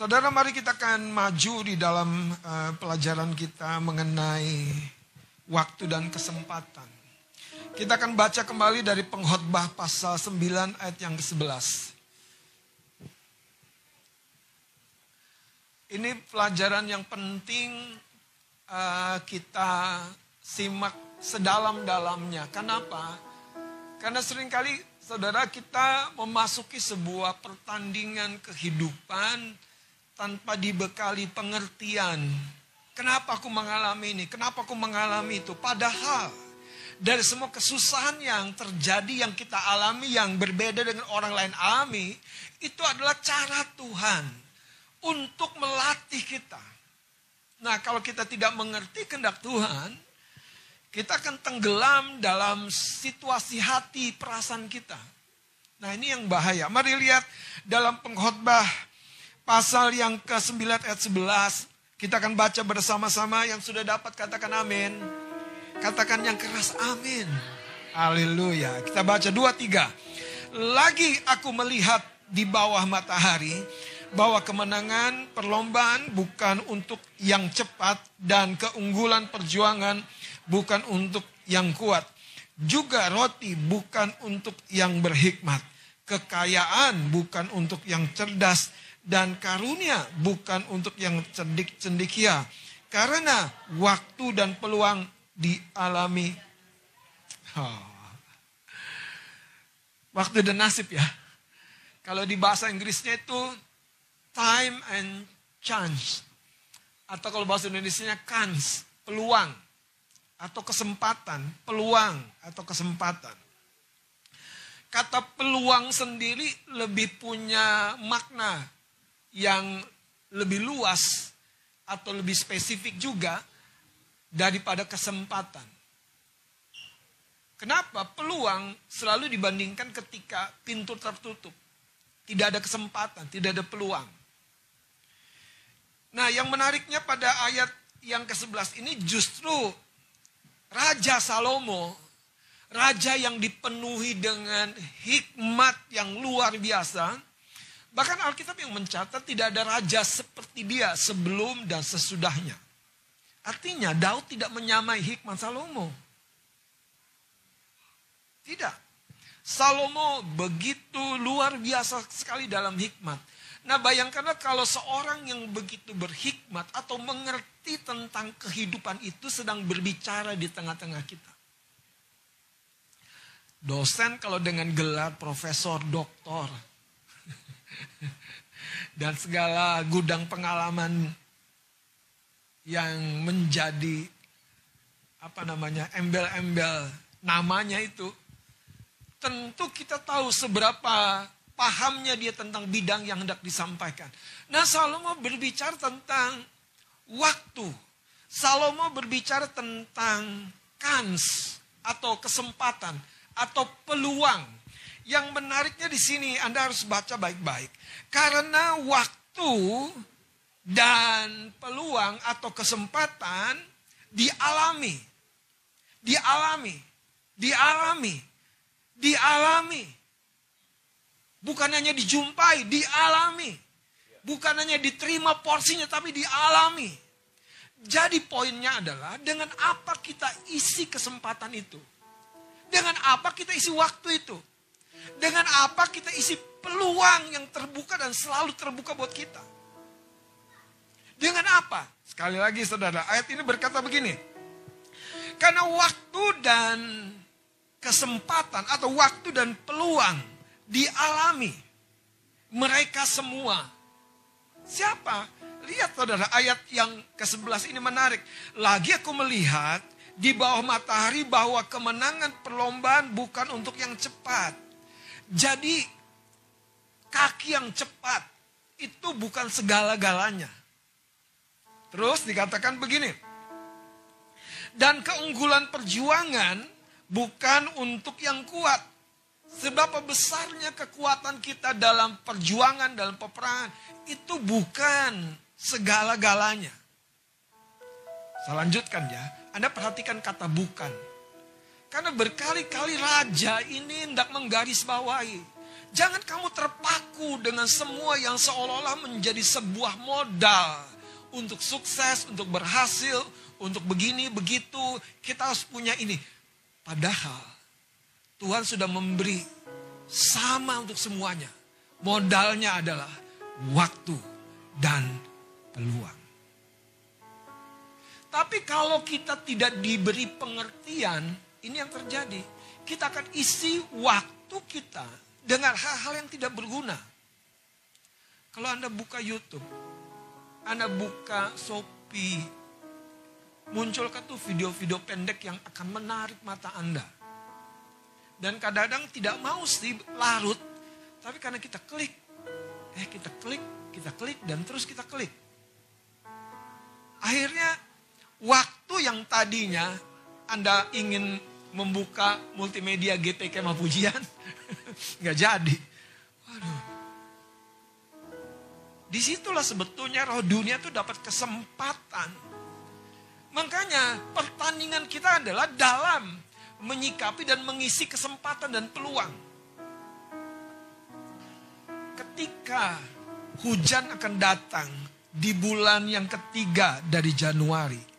Saudara, mari kita akan maju di dalam uh, pelajaran kita mengenai waktu dan kesempatan. Kita akan baca kembali dari pengkhotbah pasal 9 ayat yang ke-11. Ini pelajaran yang penting uh, kita simak sedalam-dalamnya. Kenapa? Karena sering kali saudara kita memasuki sebuah pertandingan kehidupan tanpa dibekali pengertian. Kenapa aku mengalami ini? Kenapa aku mengalami itu? Padahal dari semua kesusahan yang terjadi yang kita alami yang berbeda dengan orang lain alami, itu adalah cara Tuhan untuk melatih kita. Nah, kalau kita tidak mengerti kehendak Tuhan, kita akan tenggelam dalam situasi hati perasaan kita. Nah, ini yang bahaya. Mari lihat dalam pengkhotbah pasal yang ke-9 ayat 11. Kita akan baca bersama-sama yang sudah dapat katakan amin. Katakan yang keras amin. Haleluya. Kita baca 2 3. Lagi aku melihat di bawah matahari bahwa kemenangan perlombaan bukan untuk yang cepat dan keunggulan perjuangan bukan untuk yang kuat. Juga roti bukan untuk yang berhikmat. Kekayaan bukan untuk yang cerdas. Dan karunia bukan untuk yang cerdik cendikia. Karena waktu dan peluang dialami. Oh. Waktu dan nasib ya. Kalau di bahasa Inggrisnya itu time and chance. Atau kalau bahasa Indonesia kans, peluang. Atau kesempatan, peluang atau kesempatan. Kata peluang sendiri lebih punya makna yang lebih luas atau lebih spesifik juga daripada kesempatan. Kenapa? Peluang selalu dibandingkan ketika pintu tertutup. Tidak ada kesempatan, tidak ada peluang. Nah yang menariknya pada ayat yang ke-11 ini justru Raja Salomo, raja yang dipenuhi dengan hikmat yang luar biasa. Bahkan Alkitab yang mencatat tidak ada raja seperti dia sebelum dan sesudahnya. Artinya Daud tidak menyamai hikmat Salomo. Tidak. Salomo begitu luar biasa sekali dalam hikmat. Nah bayangkanlah kalau seorang yang begitu berhikmat atau mengerti tentang kehidupan itu sedang berbicara di tengah-tengah kita. Dosen kalau dengan gelar profesor, doktor, dan segala gudang pengalaman yang menjadi apa namanya embel-embel namanya itu tentu kita tahu seberapa pahamnya dia tentang bidang yang hendak disampaikan. Nah Salomo berbicara tentang waktu. Salomo berbicara tentang kans atau kesempatan atau peluang. Yang menariknya di sini Anda harus baca baik-baik. Karena waktu dan peluang atau kesempatan dialami. Dialami. Dialami. Dialami Bukan hanya dijumpai, dialami. Bukan hanya diterima porsinya, tapi dialami. Jadi poinnya adalah dengan apa kita isi kesempatan itu. Dengan apa kita isi waktu itu. Dengan apa kita isi peluang yang terbuka dan selalu terbuka buat kita. Dengan apa? Sekali lagi saudara, ayat ini berkata begini. Karena waktu dan kesempatan atau waktu dan peluang dialami. Mereka semua. Siapa? Lihat saudara ayat yang ke-11 ini menarik. Lagi aku melihat di bawah matahari bahwa kemenangan perlombaan bukan untuk yang cepat. Jadi kaki yang cepat itu bukan segala-galanya. Terus dikatakan begini. Dan keunggulan perjuangan bukan untuk yang kuat. Seberapa besarnya kekuatan kita dalam perjuangan, dalam peperangan. Itu bukan segala-galanya. Saya lanjutkan ya. Anda perhatikan kata bukan. Karena berkali-kali raja ini hendak menggarisbawahi. Jangan kamu terpaku dengan semua yang seolah-olah menjadi sebuah modal untuk sukses, untuk berhasil, untuk begini, begitu. Kita harus punya ini. Padahal Tuhan sudah memberi sama untuk semuanya. Modalnya adalah waktu dan peluang. Tapi kalau kita tidak diberi pengertian, ini yang terjadi. Kita akan isi waktu kita dengan hal-hal yang tidak berguna. Kalau Anda buka YouTube, Anda buka Shopee, munculkan tuh video-video pendek yang akan menarik mata Anda. Dan kadang-kadang tidak mau sih larut, tapi karena kita klik, eh kita klik, kita klik, dan terus kita klik. Akhirnya waktu yang tadinya Anda ingin membuka multimedia GTK Pujian, nggak jadi. Waduh. Di situlah sebetulnya roh dunia itu dapat kesempatan. Makanya pertandingan kita adalah dalam menyikapi dan mengisi kesempatan dan peluang. Ketika hujan akan datang di bulan yang ketiga dari Januari,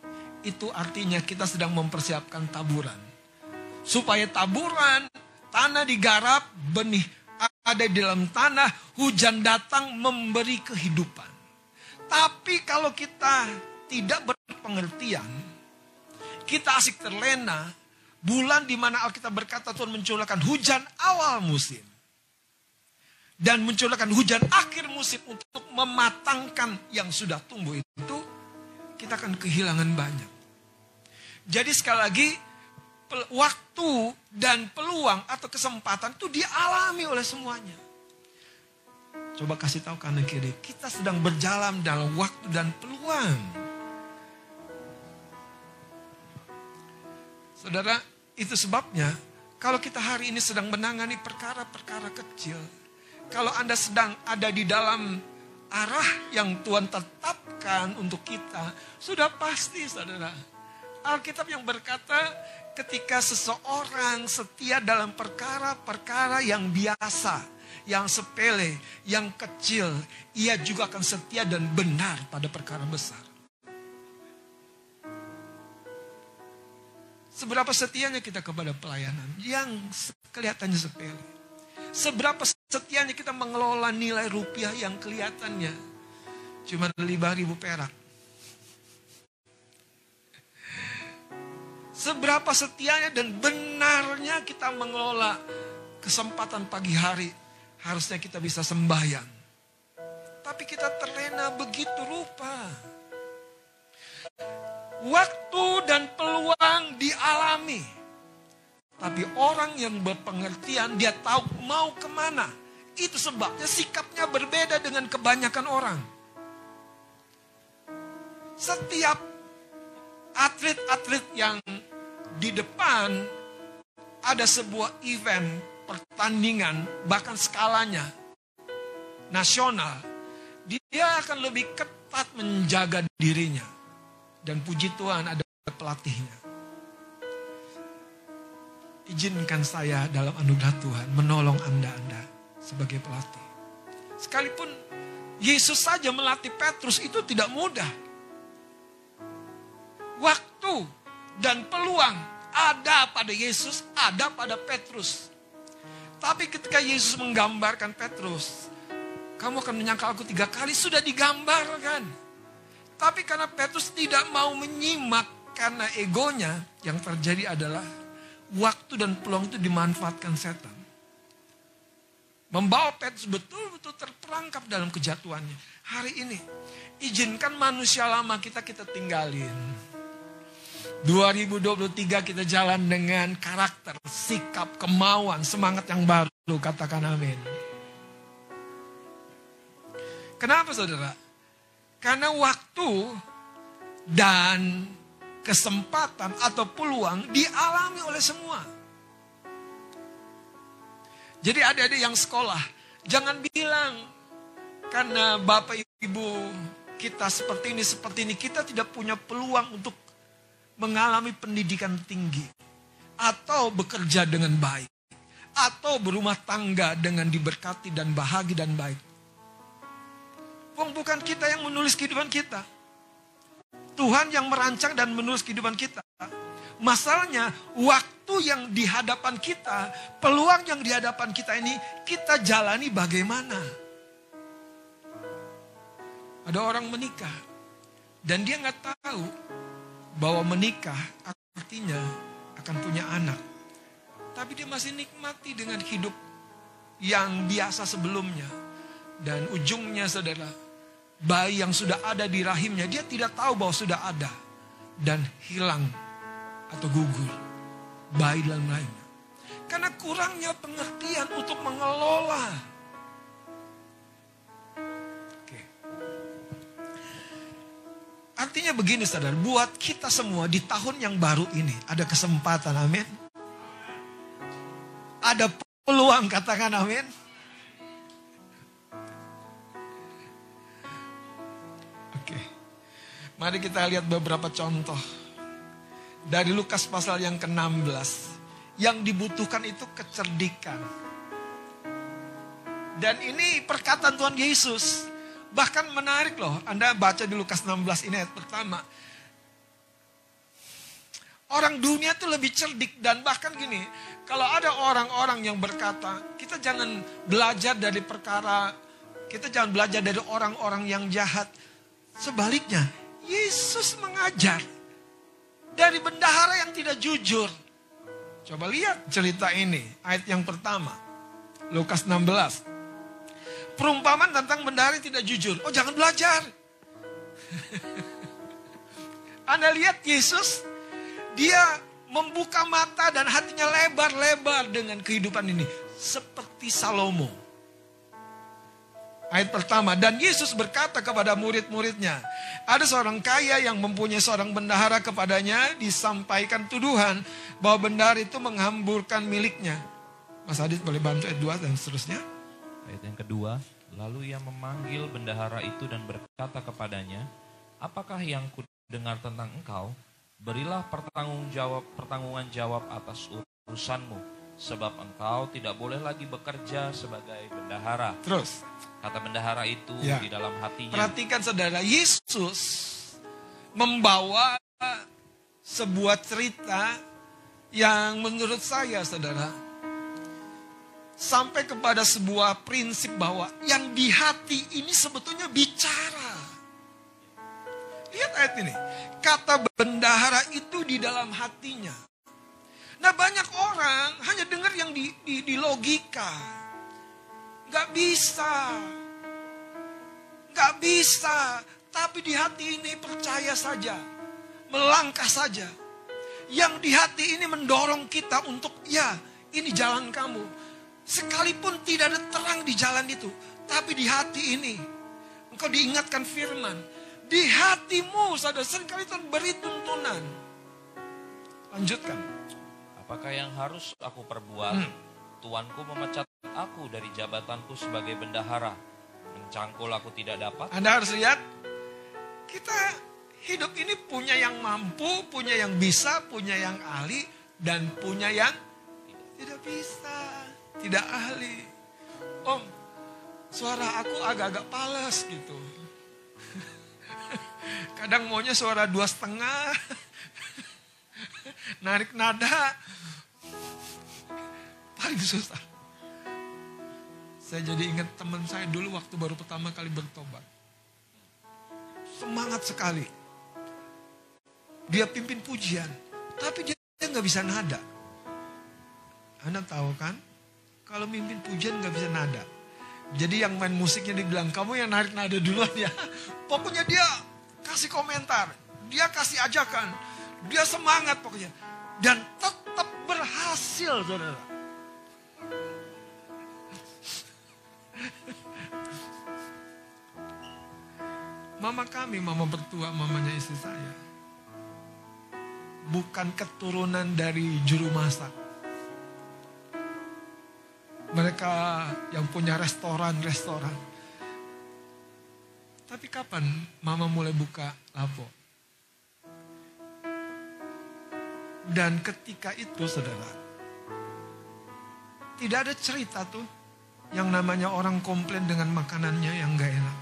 itu artinya kita sedang mempersiapkan taburan. Supaya taburan tanah digarap, benih ada di dalam tanah, hujan datang memberi kehidupan. Tapi kalau kita tidak berpengertian, kita asik terlena, bulan di mana Alkitab berkata Tuhan mencurahkan hujan awal musim. Dan mencurahkan hujan akhir musim untuk mematangkan yang sudah tumbuh itu, kita akan kehilangan banyak. Jadi sekali lagi, waktu dan peluang atau kesempatan itu dialami oleh semuanya. Coba kasih tahu kanan kiri, kita sedang berjalan dalam waktu dan peluang. Saudara, itu sebabnya kalau kita hari ini sedang menangani perkara-perkara kecil, kalau Anda sedang ada di dalam arah yang Tuhan tetapkan untuk kita, sudah pasti saudara. Alkitab yang berkata ketika seseorang setia dalam perkara-perkara yang biasa, yang sepele, yang kecil, ia juga akan setia dan benar pada perkara besar. Seberapa setianya kita kepada pelayanan yang kelihatannya sepele. Seberapa setianya kita mengelola nilai rupiah yang kelihatannya cuma 5 ribu perak. Seberapa setianya dan benarnya kita mengelola kesempatan pagi hari. Harusnya kita bisa sembahyang. Tapi kita terlena begitu rupa. Waktu dan peluang dialami. Tapi orang yang berpengertian dia tahu mau ke mana. Itu sebabnya sikapnya berbeda dengan kebanyakan orang. Setiap atlet-atlet yang di depan ada sebuah event pertandingan bahkan skalanya nasional dia akan lebih ketat menjaga dirinya. Dan puji Tuhan ada pelatihnya. Izinkan saya dalam anugerah Tuhan menolong anda-anda sebagai pelatih. Sekalipun Yesus saja melatih Petrus itu tidak mudah waktu dan peluang ada pada Yesus, ada pada Petrus. Tapi ketika Yesus menggambarkan Petrus, kamu akan menyangka aku tiga kali, sudah digambarkan. Tapi karena Petrus tidak mau menyimak karena egonya, yang terjadi adalah waktu dan peluang itu dimanfaatkan setan. Membawa Petrus betul-betul terperangkap dalam kejatuhannya. Hari ini, izinkan manusia lama kita kita tinggalin 2023 kita jalan dengan karakter, sikap, kemauan, semangat yang baru. Katakan amin. Kenapa saudara? Karena waktu dan kesempatan atau peluang dialami oleh semua. Jadi adik-adik yang sekolah, jangan bilang karena bapak ibu kita seperti ini, seperti ini, kita tidak punya peluang untuk mengalami pendidikan tinggi atau bekerja dengan baik atau berumah tangga dengan diberkati dan bahagia dan baik. Bukan kita yang menulis kehidupan kita. Tuhan yang merancang dan menulis kehidupan kita. Masalahnya waktu yang di hadapan kita, peluang yang di hadapan kita ini kita jalani bagaimana? Ada orang menikah dan dia nggak tahu bahwa menikah artinya akan punya anak. Tapi dia masih nikmati dengan hidup yang biasa sebelumnya. Dan ujungnya saudara, bayi yang sudah ada di rahimnya, dia tidak tahu bahwa sudah ada. Dan hilang atau gugur. Bayi dalam rahimnya. Karena kurangnya pengertian untuk mengelola. Artinya begini saudara, buat kita semua di tahun yang baru ini ada kesempatan, amin. Ada peluang, katakan amin. Oke. Mari kita lihat beberapa contoh. Dari Lukas pasal yang ke-16. Yang dibutuhkan itu kecerdikan. Dan ini perkataan Tuhan Yesus. Bahkan menarik loh. Anda baca di Lukas 16 ini ayat pertama. Orang dunia itu lebih cerdik dan bahkan gini, kalau ada orang-orang yang berkata, kita jangan belajar dari perkara, kita jangan belajar dari orang-orang yang jahat. Sebaliknya, Yesus mengajar dari bendahara yang tidak jujur. Coba lihat cerita ini, ayat yang pertama. Lukas 16. Perumpamaan tentang bendahara tidak jujur. Oh jangan belajar. Anda lihat Yesus dia membuka mata dan hatinya lebar-lebar dengan kehidupan ini. Seperti Salomo. Ayat pertama, dan Yesus berkata kepada murid-muridnya, ada seorang kaya yang mempunyai seorang bendahara kepadanya, disampaikan tuduhan bahwa bendahara itu menghamburkan miliknya. Mas Adit boleh bantu ayat 2 dan seterusnya. Ayat yang kedua, lalu ia memanggil bendahara itu dan berkata kepadanya, apakah yang ku dengar tentang engkau? Berilah pertanggung jawab pertanggungan jawab atas urusanmu, sebab engkau tidak boleh lagi bekerja sebagai bendahara. Terus. Kata bendahara itu Ya. di dalam hatinya. Perhatikan saudara, Yesus membawa sebuah cerita yang menurut saya saudara, sampai kepada sebuah prinsip bahwa yang di hati ini sebetulnya bicara. Lihat ayat ini. Kata bendahara itu di dalam hatinya. Nah banyak orang hanya dengar yang di, di, di logika. Gak bisa. Gak bisa. Tapi di hati ini percaya saja. Melangkah saja. Yang di hati ini mendorong kita untuk ya ini jalan kamu. Sekalipun tidak ada terang di jalan itu. Tapi di hati ini. Engkau diingatkan firman. Di hatimu saudara sering kali Tuhan beri tuntunan. Lanjutkan. Apakah yang harus aku perbuat? Hmm. Tuanku memecat aku dari jabatanku sebagai bendahara. Mencangkul aku tidak dapat. Anda harus lihat, kita hidup ini punya yang mampu, punya yang bisa, punya yang ahli, dan punya yang tidak bisa, tidak ahli. Om, suara aku agak-agak pales gitu. Kadang maunya suara dua setengah, narik nada, paling susah. Saya jadi ingat teman saya dulu waktu baru pertama kali bertobat. Semangat sekali. Dia pimpin pujian. Tapi dia nggak bisa nada. Anda tahu kan? Kalau mimpin pujian nggak bisa nada. Jadi yang main musiknya dibilang, kamu yang narik nada duluan ya. Pokoknya dia kasih komentar. Dia kasih ajakan. Dia semangat pokoknya. Dan tetap berhasil saudara. Mama kami, mama bertua, mamanya istri saya. Bukan keturunan dari juru masak. Mereka yang punya restoran-restoran. Tapi kapan mama mulai buka lapo? Dan ketika itu saudara, Tidak ada cerita tuh yang namanya orang komplain dengan makanannya yang gak enak.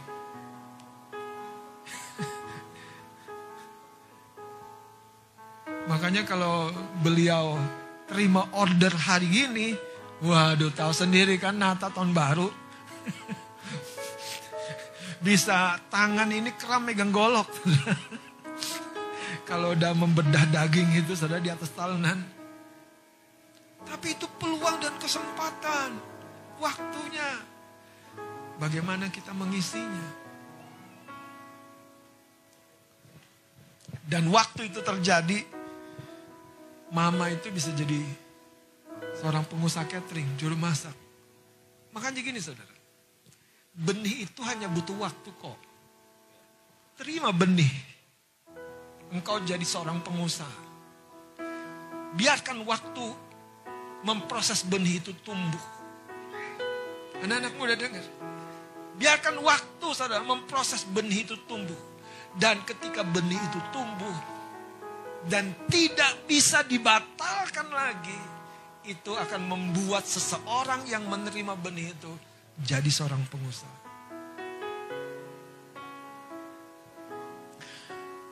Makanya kalau beliau terima order hari gini, waduh tahu sendiri kan Nata tahun baru. Bisa tangan ini keram megang golok. kalau udah membedah daging itu sudah di atas talenan. Tapi itu peluang dan kesempatan. Waktunya. Bagaimana kita mengisinya. Dan waktu itu terjadi. Mama itu bisa jadi seorang pengusaha catering, juru masak. Makanya gini saudara. Benih itu hanya butuh waktu kok. Terima benih engkau jadi seorang pengusaha. Biarkan waktu memproses benih itu tumbuh. Anak-anak muda dengar. Biarkan waktu saudara memproses benih itu tumbuh. Dan ketika benih itu tumbuh dan tidak bisa dibatalkan lagi, itu akan membuat seseorang yang menerima benih itu jadi seorang pengusaha.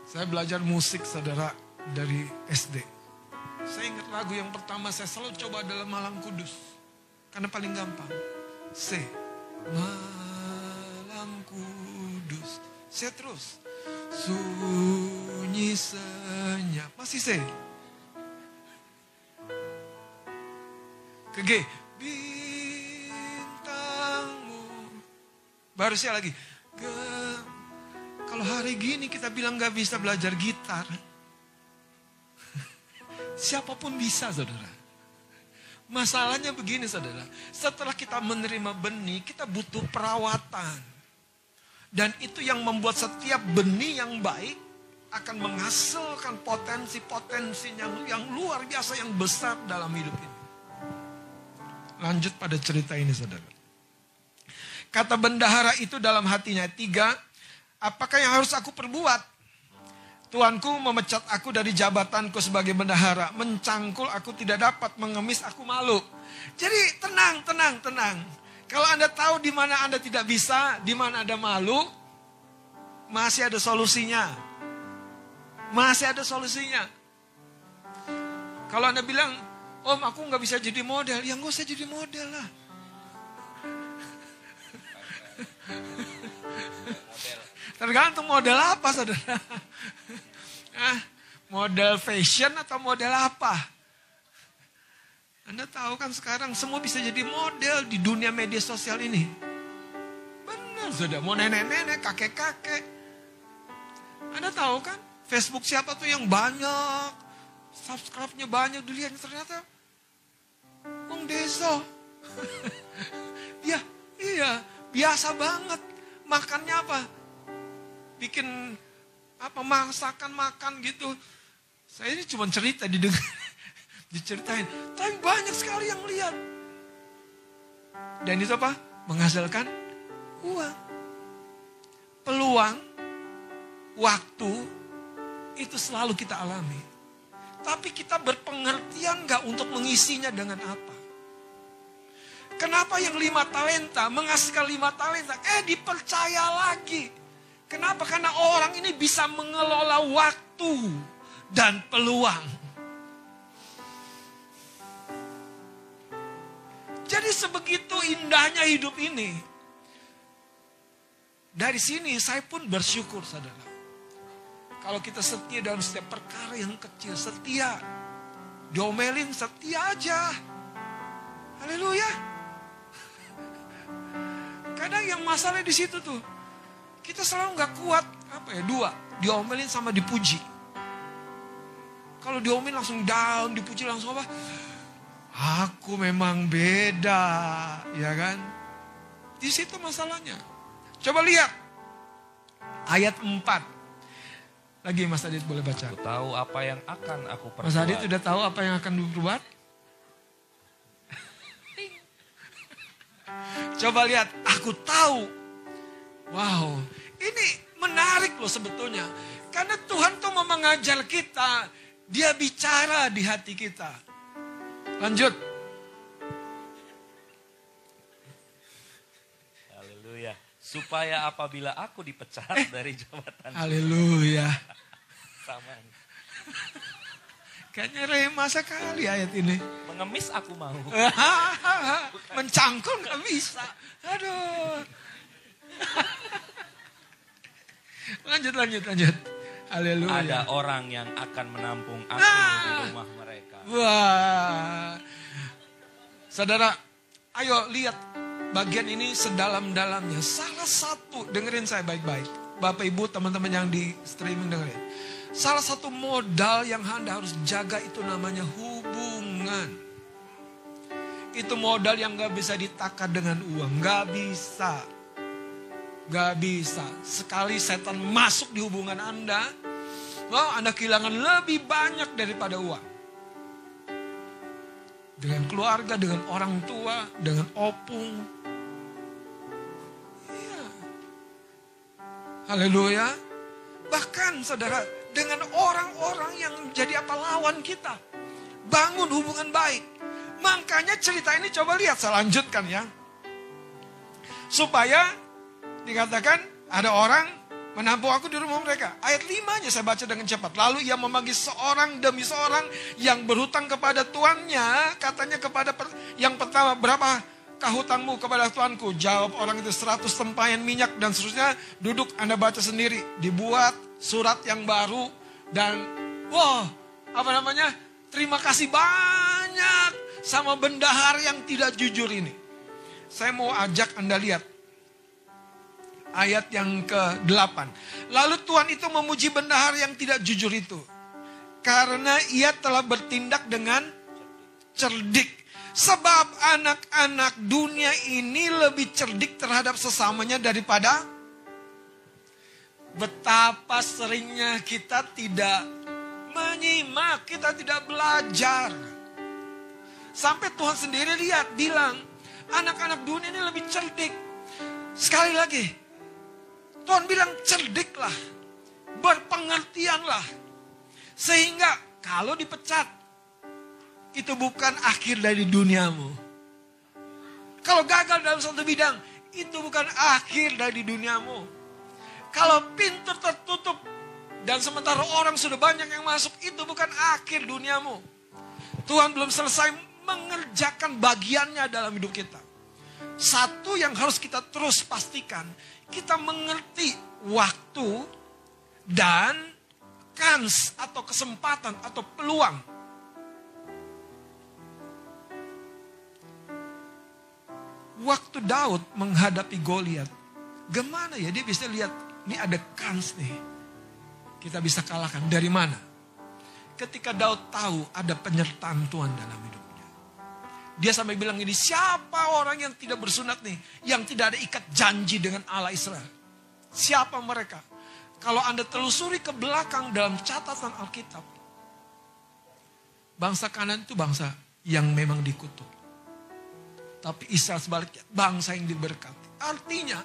Saya belajar musik saudara dari SD. Saya ingat lagu yang pertama saya selalu coba adalah Malang Kudus. Karena paling gampang. C. Malam Kudus. Saya terus. Sunyi senyap. Masih C. Ke G. Bintangmu. Baru saya lagi. Kalau hari gini kita bilang gak bisa belajar gitar. Siapa pun bisa saudara. Masalahnya begini saudara. Setelah kita menerima benih kita butuh perawatan. Dan itu yang membuat setiap benih yang baik akan menghasilkan potensi-potensi yang, yang luar biasa yang besar dalam hidup ini. Lanjut pada cerita ini saudara. Kata bendahara itu dalam hatinya tiga, Apakah yang harus aku perbuat? Tuanku memecat aku dari jabatanku sebagai bendahara. Mencangkul aku tidak dapat, mengemis aku malu. Jadi tenang, tenang, tenang. Kalau Anda tahu di mana Anda tidak bisa, di mana Anda malu, masih ada solusinya. Masih ada solusinya. Kalau Anda bilang, Om aku nggak bisa jadi model, ya nggak usah jadi model lah. Tergantung model apa saudara. Ah, model fashion atau model apa? Anda tahu kan sekarang semua bisa jadi model di dunia media sosial ini. Benar sudah, mau nenek-nenek, kakek-kakek. Anda tahu kan Facebook siapa tuh yang banyak, subscribe-nya banyak, dilihat ternyata Wong Deso. ya, iya, biasa banget. Makannya apa? bikin apa masakan makan gitu. Saya ini cuma cerita didengar, diceritain. Tapi banyak sekali yang lihat. Dan itu apa? Menghasilkan uang. Peluang, waktu, itu selalu kita alami. Tapi kita berpengertian gak untuk mengisinya dengan apa? Kenapa yang lima talenta menghasilkan lima talenta? Eh dipercaya lagi Kenapa? Karena orang ini bisa mengelola waktu dan peluang. Jadi sebegitu indahnya hidup ini. Dari sini saya pun bersyukur saudara. Kalau kita setia dalam setiap perkara yang kecil, setia. Diomelin setia aja. Haleluya. Kadang yang masalah di situ tuh kita selalu nggak kuat. Apa ya? Dua. Diomelin sama dipuji. Kalau diomelin langsung down, dipuji langsung apa? Aku memang beda, ya kan? Di situ masalahnya. Coba lihat ayat 4. Lagi Mas Adit boleh baca. Aku tahu apa yang akan aku perbuat. Mas Adit udah tahu apa yang akan diperbuat? Coba lihat, aku tahu Wow, ini menarik loh sebetulnya. Karena Tuhan tuh mau mengajar kita. Dia bicara di hati kita. Lanjut. Supaya apabila aku dipecat dari jabatan Haleluya. sama Kayaknya rema sekali ayat ini. mengemis aku mau. Mencangkul nggak bisa. Aduh. lanjut, lanjut, lanjut. Haleluya. Ada orang yang akan menampung aku Nah. di rumah mereka. Wah. Saudara, ayo lihat bagian ini sedalam-dalamnya. Salah satu, dengerin saya baik-baik. Bapak Ibu, teman-teman yang di streaming dengerin. Salah satu modal yang Anda harus jaga itu namanya hubungan. Itu modal yang gak bisa ditakar dengan uang. Gak bisa. Gak bisa. Sekali setan masuk di hubungan Anda, oh, Anda kehilangan lebih banyak daripada uang dengan keluarga, dengan orang tua, dengan opung. Iya. Haleluya. Bahkan saudara, dengan orang-orang yang menjadi apa lawan kita. Bangun hubungan baik. Makanya cerita ini coba lihat, saya lanjutkan ya. Supaya dikatakan ada orang menampung aku di rumah mereka. Ayat 5-nya saya baca dengan cepat. Lalu ia memanggil seorang demi seorang yang berhutang kepada tuannya. Katanya kepada per- yang pertama, berapa hutangmu kepada tuanku? Jawab orang itu 100 tempayan minyak dan seterusnya. Duduk Anda baca sendiri. Dibuat surat yang baru. Dan wah apa namanya? Terima kasih banyak sama bendahar yang tidak jujur ini. Saya mau ajak Anda lihat ayat yang ke-8. Lalu Tuhan itu memuji bendahar yang tidak jujur itu. Karena ia telah bertindak dengan cerdik. Sebab anak-anak dunia ini lebih cerdik terhadap sesamanya daripada betapa seringnya kita tidak menyimak, kita tidak belajar. Sampai Tuhan sendiri lihat, bilang, anak-anak dunia ini lebih cerdik. Sekali lagi, Tuhan bilang cerdiklah, berpengertianlah. Sehingga kalau dipecat, itu bukan akhir dari duniamu. Kalau gagal dalam satu bidang, itu bukan akhir dari duniamu. Kalau pintu tertutup dan sementara orang sudah banyak yang masuk, itu bukan akhir duniamu. Tuhan belum selesai mengerjakan bagiannya dalam hidup kita. Satu yang harus kita terus pastikan, kita mengerti waktu dan kans atau kesempatan atau peluang. Waktu Daud menghadapi Goliat, gimana ya dia bisa lihat ini ada kans nih. Kita bisa kalahkan dari mana? Ketika Daud tahu ada penyertaan Tuhan dalam hidupnya. Dia sampai bilang ini, siapa orang yang tidak bersunat nih? Yang tidak ada ikat janji dengan Allah Israel. Siapa mereka? Kalau Anda telusuri ke belakang dalam catatan Alkitab. Bangsa kanan itu bangsa yang memang dikutuk. Tapi Israel sebaliknya, bangsa yang diberkati. Artinya,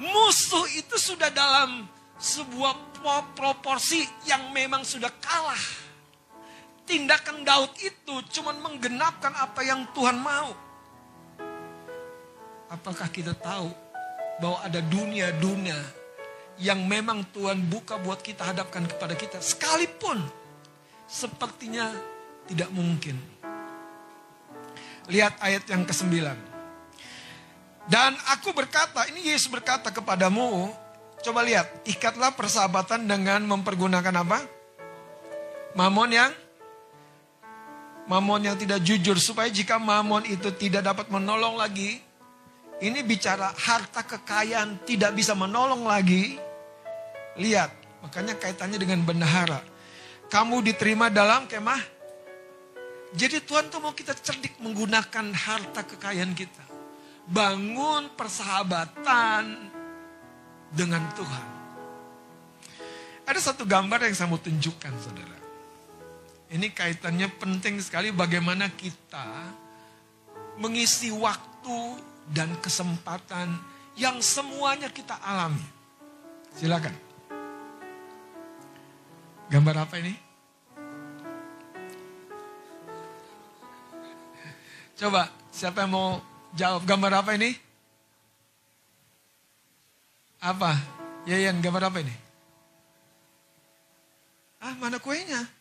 musuh itu sudah dalam sebuah proporsi yang memang sudah kalah. Tindakan Daud itu cuma menggenapkan apa yang Tuhan mau. Apakah kita tahu bahwa ada dunia-dunia yang memang Tuhan buka buat kita hadapkan kepada kita. Sekalipun sepertinya tidak mungkin. Lihat ayat yang ke-9. Dan aku berkata, ini Yesus berkata kepadamu, coba lihat, ikatlah persahabatan dengan mempergunakan apa? Mamon yang mamon yang tidak jujur supaya jika mamon itu tidak dapat menolong lagi, ini bicara harta kekayaan tidak bisa menolong lagi. Lihat, makanya kaitannya dengan bendahara. Kamu diterima dalam kemah. Jadi Tuhan tuh mau kita cerdik menggunakan harta kekayaan kita. Bangun persahabatan dengan Tuhan. Ada satu gambar yang saya mau tunjukkan saudara. Ini kaitannya penting sekali bagaimana kita mengisi waktu dan kesempatan yang semuanya kita alami. Silakan. Gambar apa ini? Coba, siapa yang mau jawab gambar apa ini? Apa? Yayan, gambar apa ini? Ah, mana kuenya?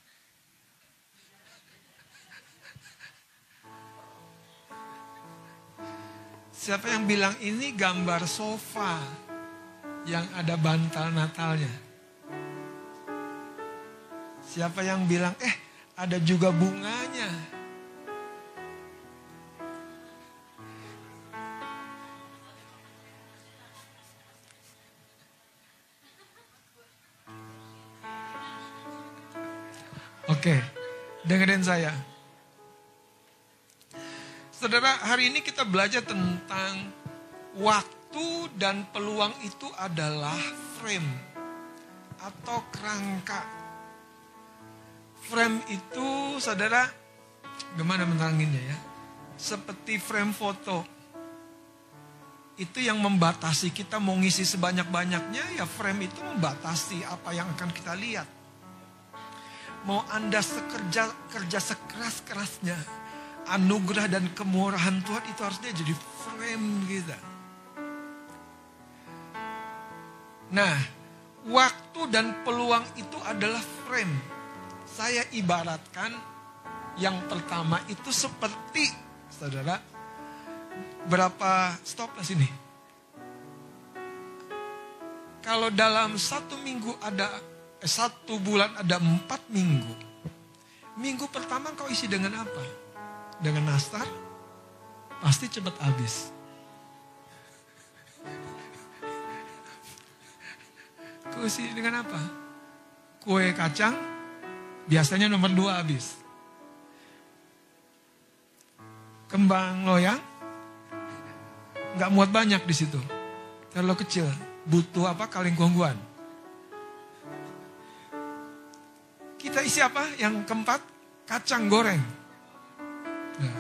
Siapa yang bilang ini gambar sofa yang ada bantal Natalnya? Siapa yang bilang, eh ada juga bunganya? Oke, dengerin saya. Saudara, hari ini kita belajar tentang waktu dan peluang itu adalah frame atau kerangka. Frame itu, saudara, gimana meneranginnya ya? Seperti frame foto. Itu yang membatasi kita mau ngisi sebanyak-banyaknya, ya frame itu membatasi apa yang akan kita lihat. Mau Anda sekerja kerja sekeras-kerasnya, anugerah dan kemurahan Tuhan itu harusnya jadi frame kita. Nah, waktu dan peluang itu adalah frame. Saya ibaratkan yang pertama itu seperti, saudara, berapa stop lah sini. Kalau dalam satu minggu ada, eh, satu bulan ada empat minggu. Minggu pertama kau isi dengan apa? Dengan nastar? Pasti cepat habis. Kau isi dengan apa? Kue kacang, biasanya nomor dua habis. Kembang loyang, nggak muat banyak di situ. Terlalu kecil, butuh apa kaleng kongguan. Kita isi apa? Yang keempat, kacang goreng. Nah,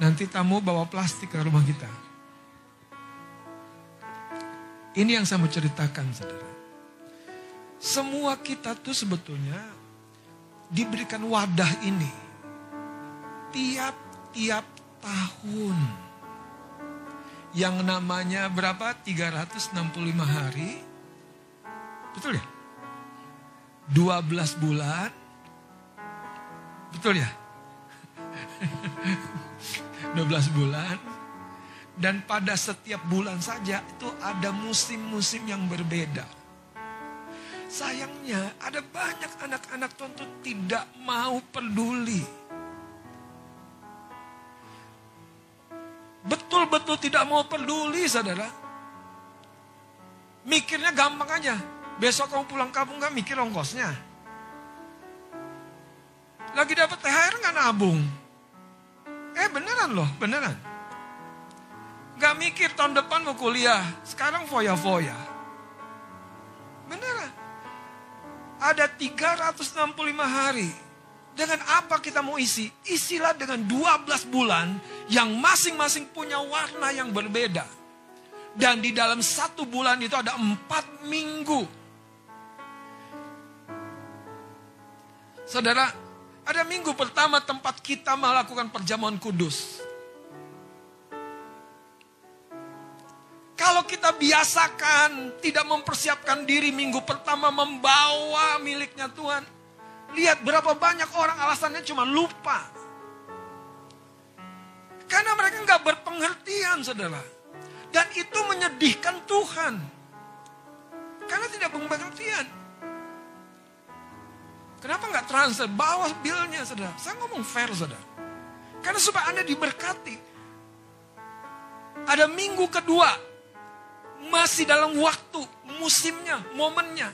nanti tamu bawa plastik ke rumah kita. Ini yang saya mau ceritakan, saudara. Semua kita tuh sebetulnya diberikan wadah ini tiap-tiap tahun. Yang namanya berapa? 365 hari. Betul ya? 12 bulan. Betul ya? 12 bulan. Dan pada setiap bulan saja itu ada musim-musim yang berbeda. Sayangnya ada banyak anak-anak Tuhan itu tidak mau peduli. Betul-betul tidak mau peduli saudara. Mikirnya gampang aja. Besok kamu pulang kampung gak mikir ongkosnya. Lagi dapat THR nggak nabung. Eh beneran loh, beneran. Gak mikir tahun depan mau kuliah. Sekarang foya-foya. Beneran. Ada 365 hari. Dengan apa kita mau isi? Isilah dengan 12 bulan yang masing-masing punya warna yang berbeda. Dan di dalam satu bulan itu ada empat minggu. Saudara, ada minggu pertama tempat kita melakukan perjamuan kudus. Kalau kita biasakan tidak mempersiapkan diri minggu pertama membawa miliknya Tuhan. Lihat berapa banyak orang alasannya cuma lupa. Karena mereka nggak berpengertian saudara. Dan itu menyedihkan Tuhan. Karena tidak berpengertian. Kenapa nggak transfer? Bawa bilnya saudara. Saya ngomong fair saudara. Karena supaya Anda diberkati. Ada minggu kedua. Masih dalam waktu, musimnya, momennya.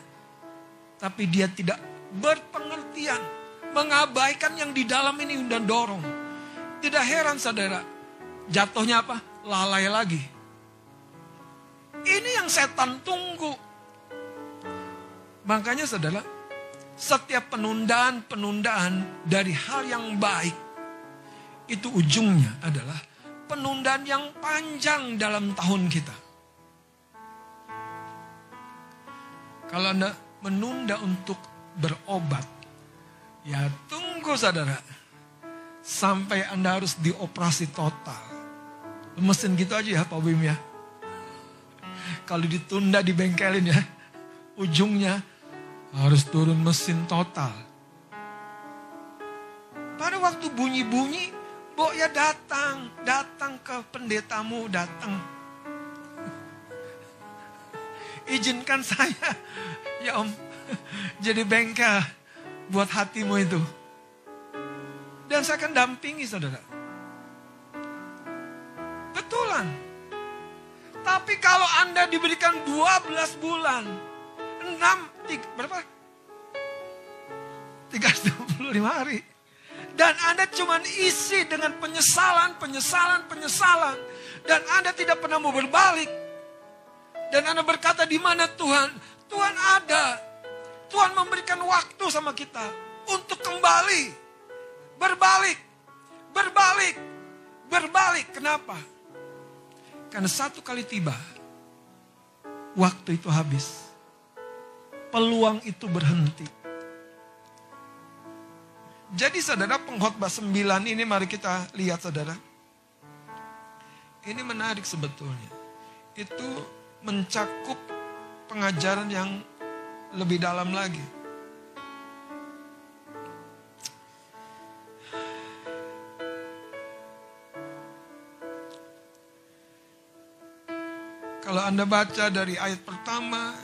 Tapi dia tidak berpengertian. Mengabaikan yang di dalam ini dan dorong. Tidak heran saudara. Jatuhnya apa? Lalai lagi. Ini yang setan tunggu. Makanya saudara, setiap penundaan-penundaan dari hal yang baik, itu ujungnya adalah penundaan yang panjang dalam tahun kita. Kalau Anda menunda untuk berobat, ya tunggu saudara. Sampai Anda harus dioperasi total. Mesin gitu aja ya Pak Bim ya. kalau ditunda di bengkelin ya, ujungnya harus turun mesin total. Pada waktu bunyi-bunyi, Bok ya datang, datang ke pendetamu, datang. Izinkan saya, ya om, jadi bengkel buat hatimu itu. Dan saya akan dampingi saudara. Betulan. Tapi kalau Anda diberikan 12 bulan, 6, tiga, berapa? 365 hari. Dan Anda cuma isi dengan penyesalan, penyesalan, penyesalan. Dan Anda tidak pernah mau berbalik. Dan Anda berkata, di mana Tuhan? Tuhan ada. Tuhan memberikan waktu sama kita untuk kembali. Berbalik. Berbalik. Berbalik. Kenapa? Karena satu kali tiba, waktu itu habis. Peluang itu berhenti. Jadi saudara pengkhotbah 9 ini mari kita lihat saudara. Ini menarik sebetulnya. Itu mencakup pengajaran yang lebih dalam lagi. Kalau Anda baca dari ayat pertama,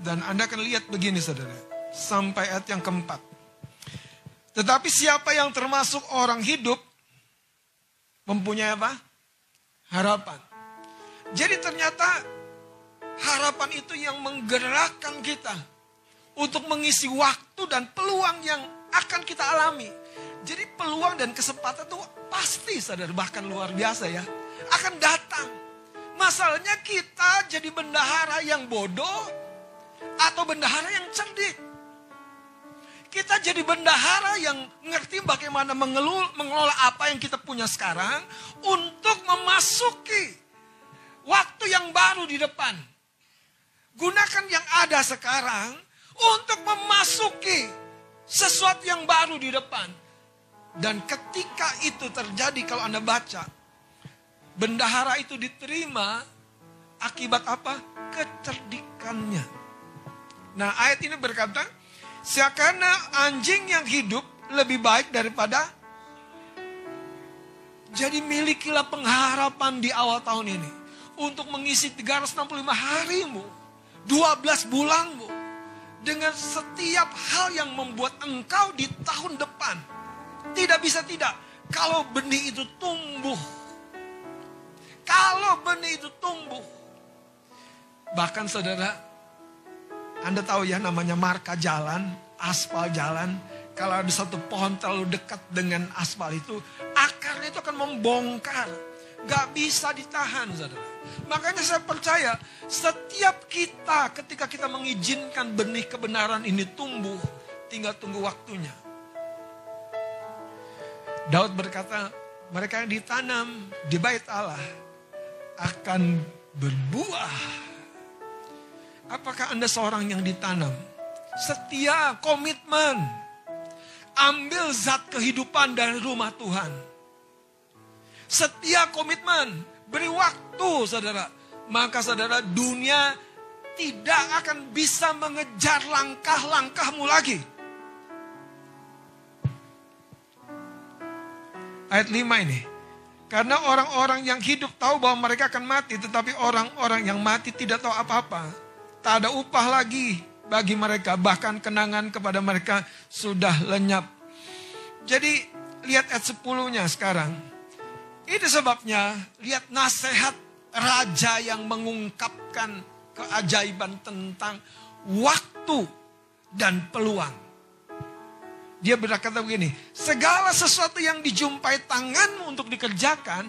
dan Anda akan lihat begini saudara, sampai ayat yang keempat. Tetapi siapa yang termasuk orang hidup, mempunyai apa? Harapan. Jadi ternyata harapan itu yang menggerakkan kita untuk mengisi waktu dan peluang yang akan kita alami. Jadi peluang dan kesempatan itu pasti sadar bahkan luar biasa ya. Akan datang. Masalahnya kita jadi bendahara yang bodoh atau bendahara yang cerdik. Kita jadi bendahara yang ngerti bagaimana mengelola apa yang kita punya sekarang untuk memasuki waktu yang baru di depan. Gunakan yang ada sekarang untuk memasuki sesuatu yang baru di depan. Dan ketika itu terjadi kalau Anda baca, bendahara itu diterima akibat apa? Kecerdikannya. Nah ayat ini berkata, seakan anjing yang hidup lebih baik daripada jadi milikilah pengharapan di awal tahun ini. Untuk mengisi 365 harimu. 12 bulanmu. Dengan setiap hal yang membuat engkau di tahun depan. Tidak bisa tidak. Kalau benih itu tumbuh. Kalau benih itu tumbuh. Bahkan saudara, Anda tahu ya namanya marka jalan, aspal jalan. Kalau ada satu pohon terlalu dekat dengan aspal itu, akarnya itu akan membongkar. Gak bisa ditahan saudara. Makanya saya percaya setiap kita ketika kita mengizinkan benih kebenaran ini tumbuh, tinggal tunggu waktunya. Daud berkata, mereka yang ditanam di bait Allah akan berbuah. Apakah Anda seorang yang ditanam? Setia, komitmen. Ambil zat kehidupan dari rumah Tuhan. Setia komitmen, beri waktu saudara. Maka saudara dunia tidak akan bisa mengejar langkah-langkahmu lagi. Ayat 5 ini. Karena orang-orang yang hidup tahu bahwa mereka akan mati, tetapi orang-orang yang mati tidak tahu apa-apa. Tak ada upah lagi bagi mereka, bahkan kenangan kepada mereka sudah lenyap. Jadi lihat ayat 10-nya sekarang. Itu sebabnya lihat nasihat raja yang mengungkapkan keajaiban tentang waktu dan peluang. Dia berkata begini, segala sesuatu yang dijumpai tanganmu untuk dikerjakan,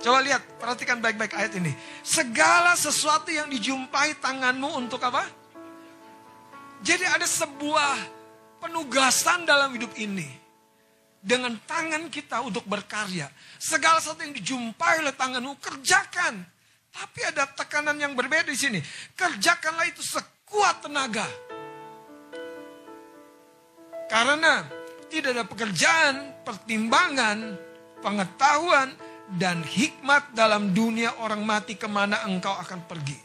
coba lihat, perhatikan baik-baik ayat ini. Segala sesuatu yang dijumpai tanganmu untuk apa? Jadi ada sebuah penugasan dalam hidup ini dengan tangan kita untuk berkarya. Segala sesuatu yang dijumpai oleh tanganmu, kerjakan. Tapi ada tekanan yang berbeda di sini. Kerjakanlah itu sekuat tenaga. Karena tidak ada pekerjaan, pertimbangan, pengetahuan, dan hikmat dalam dunia orang mati ke mana engkau akan pergi.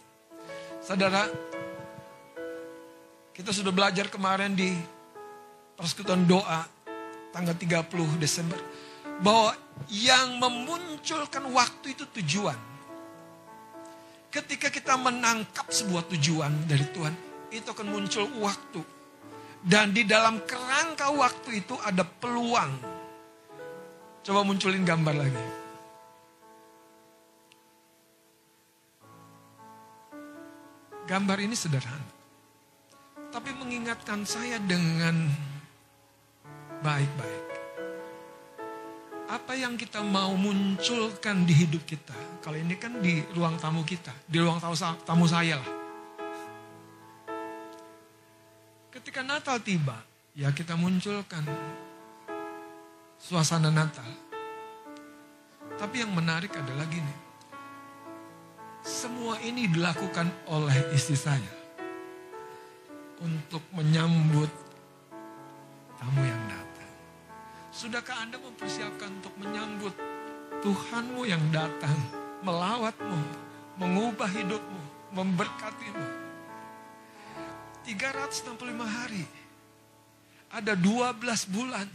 Saudara, kita sudah belajar kemarin di persekutuan doa tanggal 30 Desember. Bahwa yang memunculkan waktu itu tujuan. Ketika kita menangkap sebuah tujuan dari Tuhan, itu akan muncul waktu. Dan di dalam kerangka waktu itu ada peluang. Coba munculin gambar lagi. Gambar ini sederhana. Tapi mengingatkan saya dengan baik-baik. Apa yang kita mau munculkan di hidup kita. Kalau ini kan di ruang tamu kita. Di ruang tamu, saya lah. Ketika Natal tiba, ya kita munculkan suasana Natal. Tapi yang menarik adalah gini semua ini dilakukan oleh istri saya untuk menyambut tamu yang datang. Sudahkah Anda mempersiapkan untuk menyambut Tuhanmu yang datang, melawatmu, mengubah hidupmu, memberkatimu? 365 hari. Ada 12 bulan.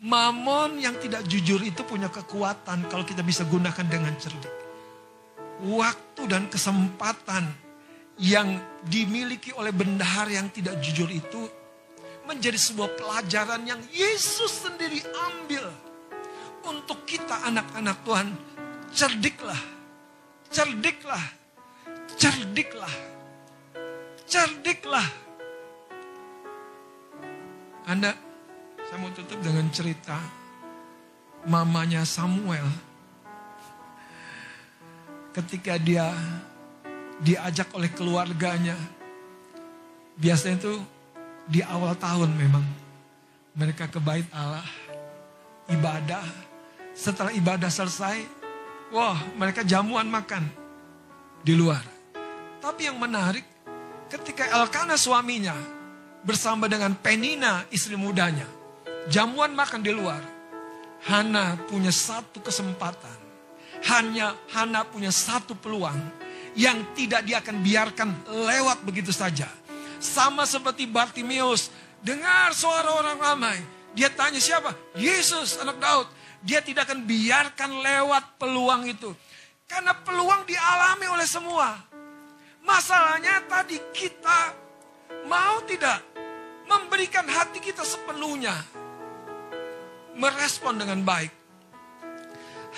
Mamon yang tidak jujur itu punya kekuatan kalau kita bisa gunakan dengan cerdik waktu dan kesempatan yang dimiliki oleh bendahar yang tidak jujur itu menjadi sebuah pelajaran yang Yesus sendiri ambil untuk kita anak-anak Tuhan. Cerdiklah, cerdiklah, cerdiklah, cerdiklah. Anda, saya mau tutup dengan cerita mamanya Samuel ketika dia diajak oleh keluarganya. Biasanya itu di awal tahun memang mereka ke bait Allah, ibadah. Setelah ibadah selesai, wah mereka jamuan makan di luar. Tapi yang menarik, ketika Elkana suaminya bersama dengan Penina istri mudanya, jamuan makan di luar. Hana punya satu kesempatan hanya Hana punya satu peluang yang tidak dia akan biarkan lewat begitu saja. Sama seperti Bartimeus, dengar suara orang ramai. Dia tanya siapa? Yesus anak Daud. Dia tidak akan biarkan lewat peluang itu. Karena peluang dialami oleh semua. Masalahnya tadi kita mau tidak memberikan hati kita sepenuhnya. Merespon dengan baik.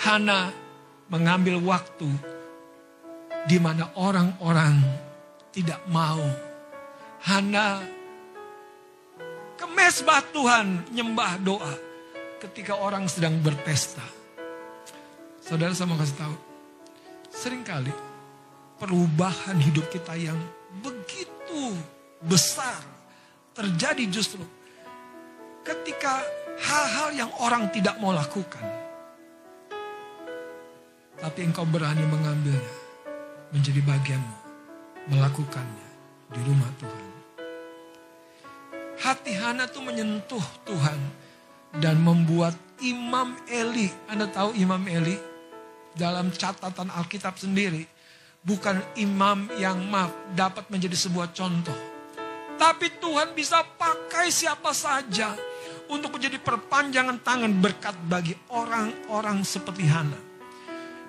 Hana mengambil waktu di mana orang-orang tidak mau. Hana ke mesbah Tuhan nyembah doa ketika orang sedang berpesta. Saudara saya mau kasih tahu, sering kali perubahan hidup kita yang begitu besar terjadi justru ketika hal-hal yang orang tidak mau lakukan tapi engkau berani mengambilnya menjadi bagianmu, melakukannya di rumah Tuhan. Hati Hana tuh menyentuh Tuhan dan membuat Imam Eli, Anda tahu Imam Eli dalam catatan Alkitab sendiri bukan imam yang maaf dapat menjadi sebuah contoh. Tapi Tuhan bisa pakai siapa saja untuk menjadi perpanjangan tangan berkat bagi orang-orang seperti Hana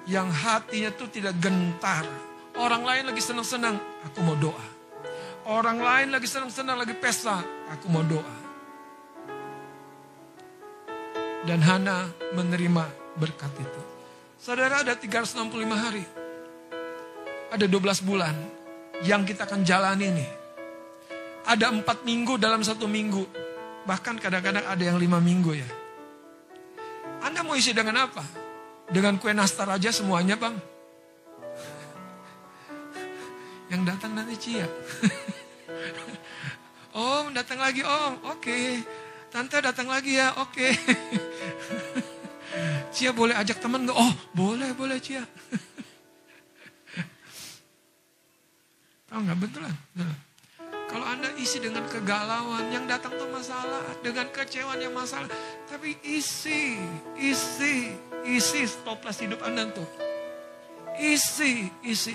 yang hatinya itu tidak gentar. Orang lain lagi senang-senang, aku mau doa. Orang lain lagi senang-senang, lagi pesta, aku mau doa. Dan Hana menerima berkat itu. Saudara ada 365 hari. Ada 12 bulan yang kita akan jalani ini. Ada empat minggu dalam satu minggu. Bahkan kadang-kadang ada yang lima minggu ya. Anda mau isi dengan apa? Dengan kue nastar aja semuanya bang. Yang datang nanti Cia. om datang lagi om, oke. Tante datang lagi ya, oke. Cia boleh ajak teman nggak? Oh boleh boleh Cia. Tahu nggak betulan? Kalau Anda isi dengan kegalauan, yang datang tuh masalah. Dengan kecewaan yang masalah. Tapi isi, isi, isi stoplas hidup Anda tuh. Isi, isi.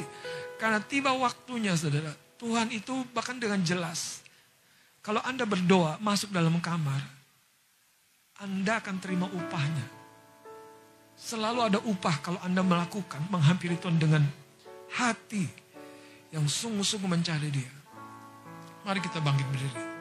Karena tiba waktunya saudara. Tuhan itu bahkan dengan jelas. Kalau Anda berdoa masuk dalam kamar. Anda akan terima upahnya. Selalu ada upah kalau Anda melakukan, menghampiri Tuhan dengan hati yang sungguh-sungguh mencari dia. Mari kita bangkit berdiri.